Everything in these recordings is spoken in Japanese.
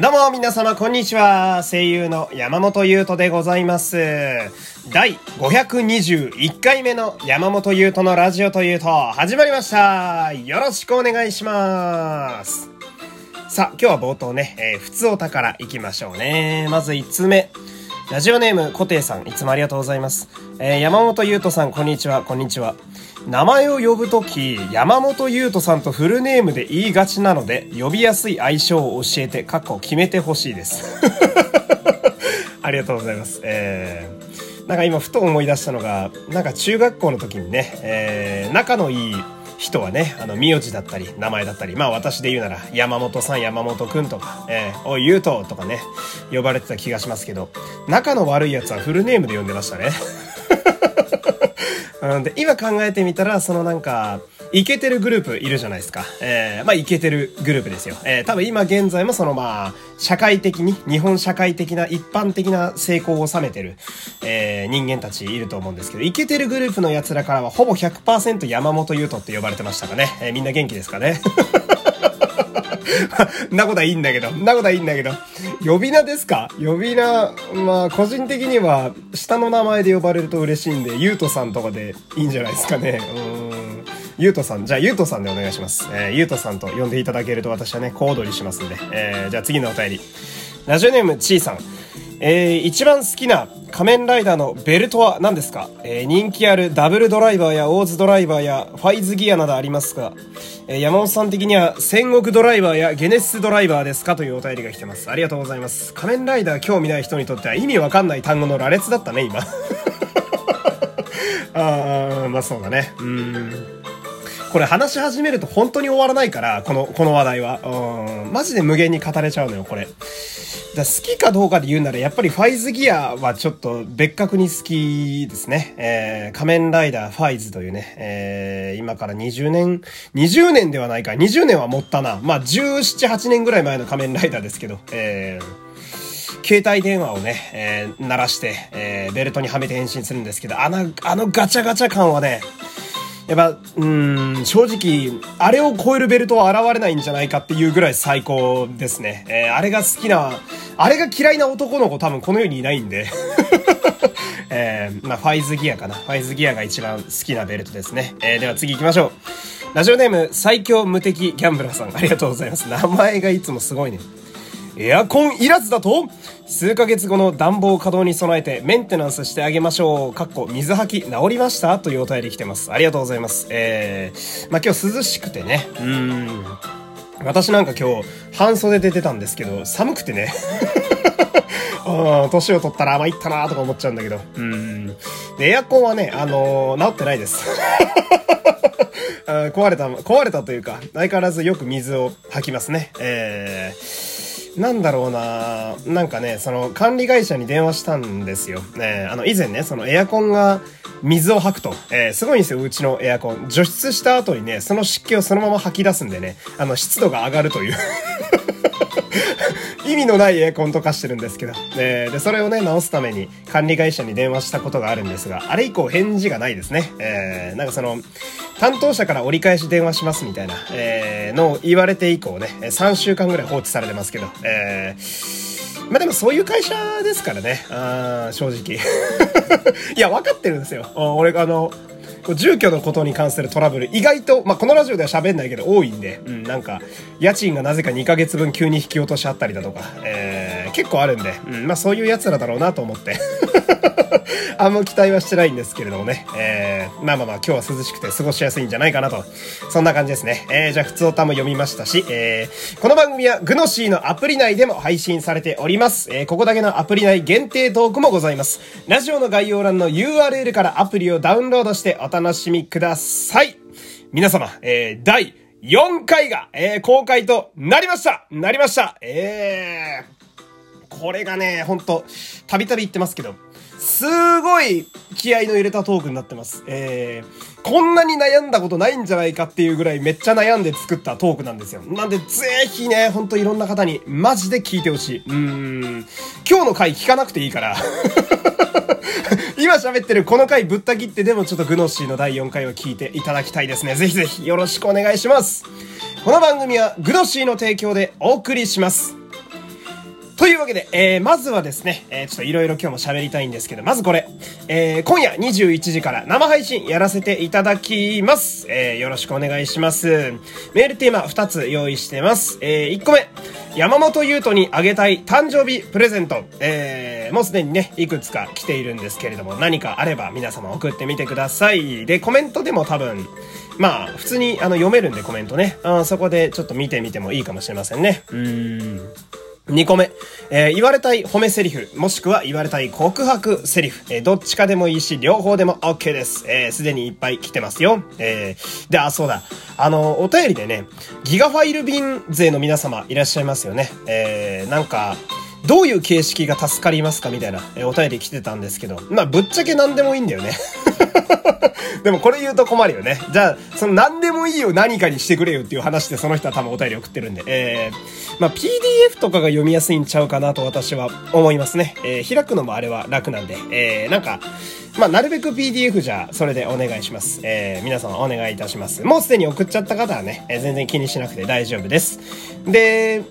どうも皆様こんにちは。声優の山本優斗でございます。第521回目の山本優斗のラジオというと始まりました。よろしくお願いします。さあ、今日は冒頭ね、えー、普通お宝行きましょうね。まず1つ目。ラジオネーム、コテイさん、いつもありがとうございます。えー、山本優斗さん、こんにちは、こんにちは。名前を呼ぶとき、山本優斗さんとフルネームで言いがちなので、呼びやすい愛称を教えて、過去を決めてほしいです。ありがとうございます。えー、なんか今ふと思い出したのが、なんか中学校の時にね、えー、仲のいい人はね、あの、名字だったり、名前だったり、まあ私で言うなら、山本さん、山本くんとか、えー、おい、ゆうととかね、呼ばれてた気がしますけど、仲の悪いやつはフルネームで呼んでましたね。うん、で、今考えてみたら、そのなんか、イケてるグループいるじゃないですか。えー、まあ、イケてるグループですよ。えー、多分今現在もそのまあ、社会的に、日本社会的な、一般的な成功を収めてる、えー、人間たちいると思うんですけど、イケてるグループの奴らからはほぼ100%山本優斗って呼ばれてましたかね。えー、みんな元気ですかね？なことはいいんだけど、なことはいいんだけど。呼び名ですか？呼び名、まあ、個人的には、下の名前で呼ばれると嬉しいんで、ゆうとさんとかでいいんじゃないですかね。うん。ゆうとさん、じゃあゆうとさんでお願いします。えー、ゆうとさんと呼んでいただけると私はね、小躍りしますんで。えー、じゃあ次のお便り。ラジオネームちーさん。えー、一番好きな仮面ライダーのベルトは何ですか、えー、人気あるダブルドライバーやオーズドライバーやファイズギアなどありますが、えー、山本さん的には戦国ドライバーやゲネスドライバーですか？というお便りが来てます。ありがとうございます。仮面ライダー興味ない人にとっては意味わかんない単語の羅列だったね、今。ああ、まあそうだね。うん。これ話し始めると本当に終わらないから、この、この話題は。うん。マジで無限に語れちゃうのよ、これ。だ好きかどうかで言うなら、やっぱりファイズギアはちょっと別格に好きですね。えー、仮面ライダーファイズというね、えー、今から20年、20年ではないか、20年は持ったな。まあ、17、8年ぐらい前の仮面ライダーですけど、えー、携帯電話をね、えー、鳴らして、えー、ベルトにはめて変身するんですけど、あの、あのガチャガチャ感はね、やっぱ、うん、正直、あれを超えるベルトは現れないんじゃないかっていうぐらい最高ですね。えー、あれが好きな、あれが嫌いな男の子多分この世にいないんで。えー、まあ、ファイズギアかな。ファイズギアが一番好きなベルトですね。えー、では次行きましょう。ラジオネーム、最強無敵ギャンブラーさん。ありがとうございます。名前がいつもすごいね。エアコンいらずだと？数ヶ月後の暖房稼働に備えてメンテナンスしてあげましょう。かっこ水吐き治りました？というお便り来てます。ありがとうございます。えー、まあ、今日涼しくてね。うん。私なんか今日半袖で出てたんですけど、寒くてね。年を取ったら、まあ、いったなとか思っちゃうんだけど。うん。で、エアコンはね、あのー、治ってないです。壊れた、壊れたというか、相変わらずよく水を吐きますね。えー、なんだろうななんかね、その管理会社に電話したんですよ。ね、あの、以前ね、そのエアコンが水を吐くと、えー、すごいんですよ、うちのエアコン。除湿した後にね、その湿気をそのまま吐き出すんでね、あの、湿度が上がるという。意味のないエアコンとかしてるんですけど。で、でそれをね、直すために管理会社に電話したことがあるんですが、あれ以降返事がないですね。えー、なんかその、担当者から折り返し電話しますみたいな、えー、のを言われて以降ね、3週間ぐらい放置されてますけど、えー、まあでもそういう会社ですからね、あ正直。いや、分かってるんですよ。俺が、あの、住居のことに関するトラブル、意外と、まあ、このラジオでは喋んないけど多いんで、うん、なんか、家賃がなぜか2ヶ月分急に引き落としあったりだとか、えー、結構あるんで、うん、まあ、そういう奴らだろうなと思って。あんま期待はしてないんですけれどもね。えー、まあまあまあ今日は涼しくて過ごしやすいんじゃないかなと。そんな感じですね。えー、じゃあ普通歌も読みましたし、えー、この番組はグノシーのアプリ内でも配信されております。えー、ここだけのアプリ内限定トークもございます。ラジオの概要欄の URL からアプリをダウンロードしてお楽しみください。皆様、えー、第4回が、えー、公開となりましたなりましたえー、これがね、ほんと、たびたび言ってますけど、すごい気合の入れたトークになってます。えー、こんなに悩んだことないんじゃないかっていうぐらいめっちゃ悩んで作ったトークなんですよ。なんでぜひね、ほんといろんな方にマジで聞いてほしい。うん。今日の回聞かなくていいから。今喋ってるこの回ぶった切ってでもちょっとグノッシーの第4回を聞いていただきたいですね。ぜひぜひよろしくお願いします。この番組はグノッシーの提供でお送りします。というわけで、えー、まずはですね、えー、ちょっといろいろ今日も喋りたいんですけど、まずこれ、えー、今夜21時から生配信やらせていただきます。えー、よろしくお願いします。メールテーマ2つ用意してます。えー、1個目、山本優斗にあげたい誕生日プレゼント。えー、もうすでにね、いくつか来ているんですけれども、何かあれば皆様送ってみてください。で、コメントでも多分、まあ、普通にあの読めるんでコメントね。あそこでちょっと見てみてもいいかもしれませんね。うーん。2個目、えー、言われたい褒めセリフ、もしくは言われたい告白セリフ、えー、どっちかでもいいし、両方でも OK です。えー、すでにいっぱい来てますよ。えー、で、あ、そうだ。あの、お便りでね、ギガファイル便税の皆様いらっしゃいますよね。え、なんか、どういう形式が助かりますかみたいな、えお便り来てたんですけど、まあ、ぶっちゃけ何でもいいんだよね。でもこれ言うと困るよね。じゃあ、その何でもいいよ何かにしてくれよっていう話でその人は多分お便り送ってるんで、えー、まあ、PDF とかが読みやすいんちゃうかなと私は思いますね。えー、開くのもあれは楽なんで、えー、なんか、まあ、なるべく PDF じゃ、それでお願いします。えー、皆様お願いいたします。もうすでに送っちゃった方はね、えー、全然気にしなくて大丈夫です。で、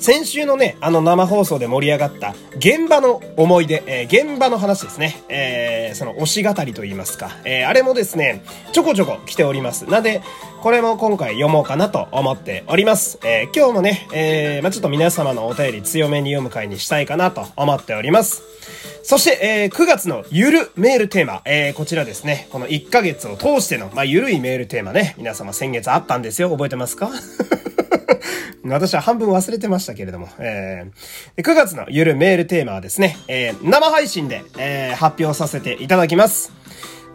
先週のね、あの生放送で盛り上がった現場の思い出、えー、現場の話ですね。えー、その推し語りと言いますか。えー、あれもですね、ちょこちょこ来ております。なんで、これも今回読もうかなと思っております。えー、今日もね、えー、まあ、ちょっと皆様のお便り強めに読む回にしたいかなと思っております。そして、えー、9月のゆるメールテーマ、えー、こちらですね、この1ヶ月を通しての、まあ、ゆるいメールテーマね、皆様先月あったんですよ。覚えてますか？私は半分忘れてましたけれども、えー、9月のゆるメールテーマはですね、えー、生配信で、えー、発表させていただきます。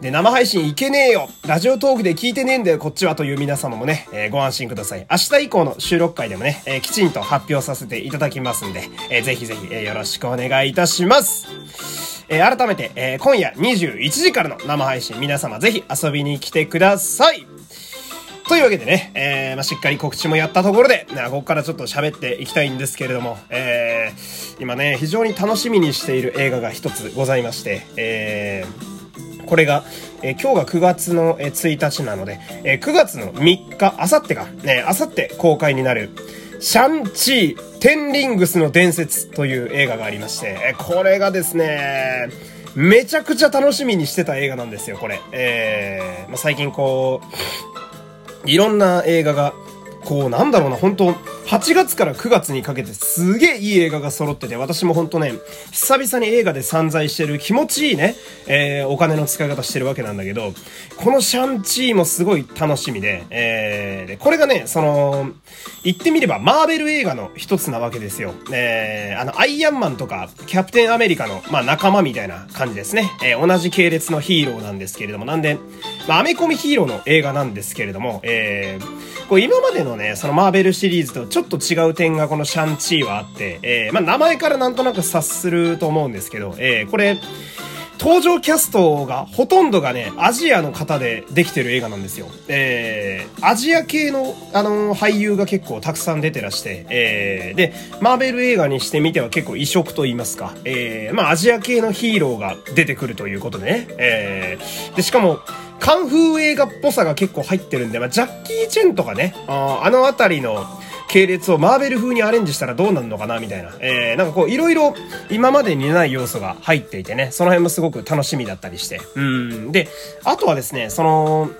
で、生配信いけねえよラジオトークで聞いてねえんだよ、こっちはという皆様もね、えー、ご安心ください。明日以降の収録回でもね、えー、きちんと発表させていただきますんで、えー、ぜひぜひ、えー、よろしくお願いいたします。えー、改めて、えー、今夜21時からの生配信、皆様ぜひ遊びに来てください。というわけでね、えー、まあ、しっかり告知もやったところで、ここからちょっと喋っていきたいんですけれども、えー、今ね、非常に楽しみにしている映画が一つございまして、えー、これが、え、今日が9月の1日なので、え、9月の3日、あさってか、ね、あさって公開になる、シャンチー、テンリングスの伝説という映画がありまして、これがですね、めちゃくちゃ楽しみにしてた映画なんですよ、これ。えー、まあ、最近こう、いろんな映画が、こう、なんだろうな、本当8月から9月にかけてすげえいい映画が揃ってて、私も本当ね、久々に映画で散財してる気持ちいいね、えー、お金の使い方してるわけなんだけど、このシャンチーもすごい楽しみで、えー、で、これがね、その、言ってみればマーベル映画の一つなわけですよ。えー、あの、アイアンマンとか、キャプテンアメリカの、まあ仲間みたいな感じですね。えー、同じ系列のヒーローなんですけれども、なんで、まあ、アメコミヒーローの映画なんですけれども、えー、こう今までのね、そのマーベルシリーズとちょっと違う点がこのシャンチーはあって、えー、まあ、名前からなんとなく察すると思うんですけど、えー、これ、登場キャストがほとんどがね、アジアの方でできてる映画なんですよ。えー、アジア系の、あのー、俳優が結構たくさん出てらして、えー、で、マーベル映画にしてみては結構異色と言いますか、えー、まあアジア系のヒーローが出てくるということでね、えー、で、しかも、カンフー映画っぽさが結構入ってるんで、まあ、ジャッキー・チェンとかね、ああのあたりの、系列をマーベル風にアレンジしたらどうなるのかなみたいな。えー、なんかこう、いろいろ今までにない要素が入っていてね、その辺もすごく楽しみだったりして。うん。で、あとはですね、その、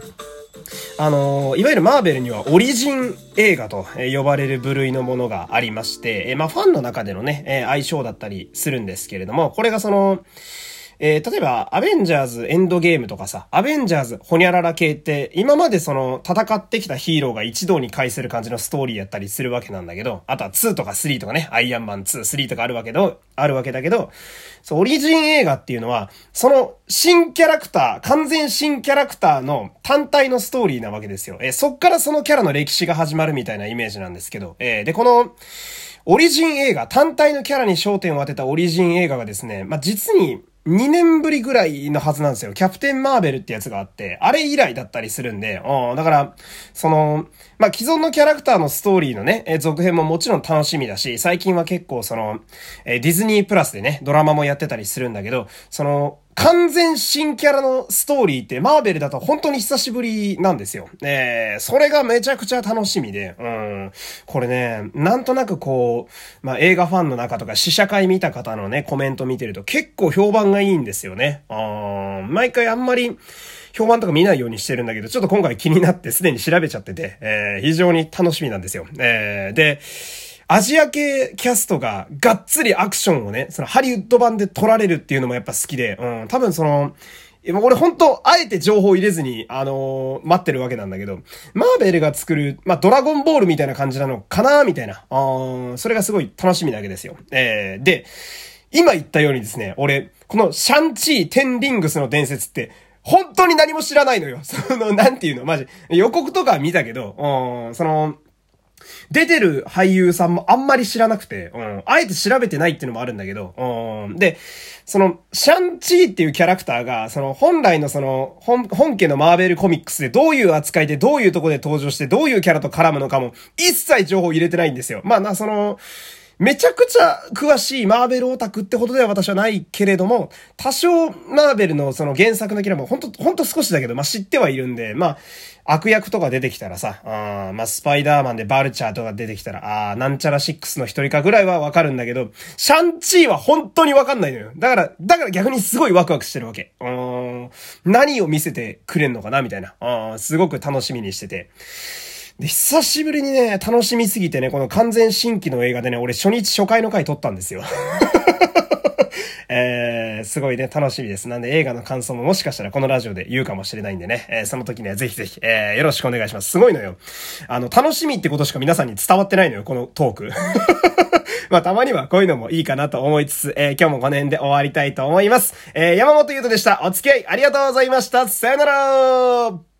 あのいわゆるマーベルにはオリジン映画と呼ばれる部類のものがありまして、えまあファンの中でのね、え相性だったりするんですけれども、これがその、えー、例えば、アベンジャーズエンドゲームとかさ、アベンジャーズホニャララ系って、今までその、戦ってきたヒーローが一堂に会する感じのストーリーやったりするわけなんだけど、あとは2とか3とかね、アイアンマン2、3とかあるわけど、あるわけだけど、そう、オリジン映画っていうのは、その、新キャラクター、完全新キャラクターの単体のストーリーなわけですよ。えー、そっからそのキャラの歴史が始まるみたいなイメージなんですけど、えー、で、この、オリジン映画、単体のキャラに焦点を当てたオリジン映画がですね、まあ、実に、2年ぶりぐらいのはずなんですよ。キャプテンマーベルってやつがあって、あれ以来だったりするんで、うん、だから、その、まあ、既存のキャラクターのストーリーのね、え続編ももちろん楽しみだし、最近は結構その、えディズニープラスでね、ドラマもやってたりするんだけど、その、完全新キャラのストーリーってマーベルだと本当に久しぶりなんですよ。えー、それがめちゃくちゃ楽しみで、うん。これね、なんとなくこう、まあ、映画ファンの中とか試写会見た方のね、コメント見てると結構評判がいいんですよね。あ毎回あんまり、評判とか見ないようにしてるんだけど、ちょっと今回気になってすでに調べちゃってて、えー、非常に楽しみなんですよ。えー、で、アジア系キャストががっつりアクションをね、そのハリウッド版で撮られるっていうのもやっぱ好きで、うん、多分その、俺本当あえて情報入れずに、あのー、待ってるわけなんだけど、マーベルが作る、まあ、ドラゴンボールみたいな感じなのかなみたいな。あそれがすごい楽しみなわけですよ。えー、で、今言ったようにですね、俺、このシャンチー・テンリングスの伝説って、本当に何も知らないのよ。その、なんていうの？マジ。予告とか見たけど、うん、その、出てる俳優さんもあんまり知らなくて、うん、あえて調べてないっていうのもあるんだけど、うん、で、その、シャンチーっていうキャラクターが、その、本来のその、本、本家のマーベルコミックスでどういう扱いでどういうとこで登場してどういうキャラと絡むのかも、一切情報入れてないんですよ。まあな、その、めちゃくちゃ詳しいマーベルオタクってほどでは私はないけれども、多少マーベルのその原作のキャラもほんと、ほんと少しだけど、まあ知ってはいるんで、まあ、悪役とか出てきたらさ、あまあ、スパイダーマンでバルチャーとか出てきたら、ああ、なんちゃら6の一人かぐらいはわかるんだけど、シャンチーは本当にわかんないのよ。だから、だから逆にすごいワクワクしてるわけ。うん、何を見せてくれんのかなみたいな。あすごく楽しみにしてて。で、久しぶりにね、楽しみすぎてね、この完全新規の映画でね、俺初日初回の回撮ったんですよ。えー、すごいね、楽しみです。なんで映画の感想ももしかしたらこのラジオで言うかもしれないんでね、えー、その時にはぜひぜひ、えー、よろしくお願いします。すごいのよ。あの、楽しみってことしか皆さんに伝わってないのよ、このトーク。まあ、たまにはこういうのもいいかなと思いつつ、えー、今日もこの辺で終わりたいと思います。えー、山本優斗でした。お付き合いありがとうございました。さよなら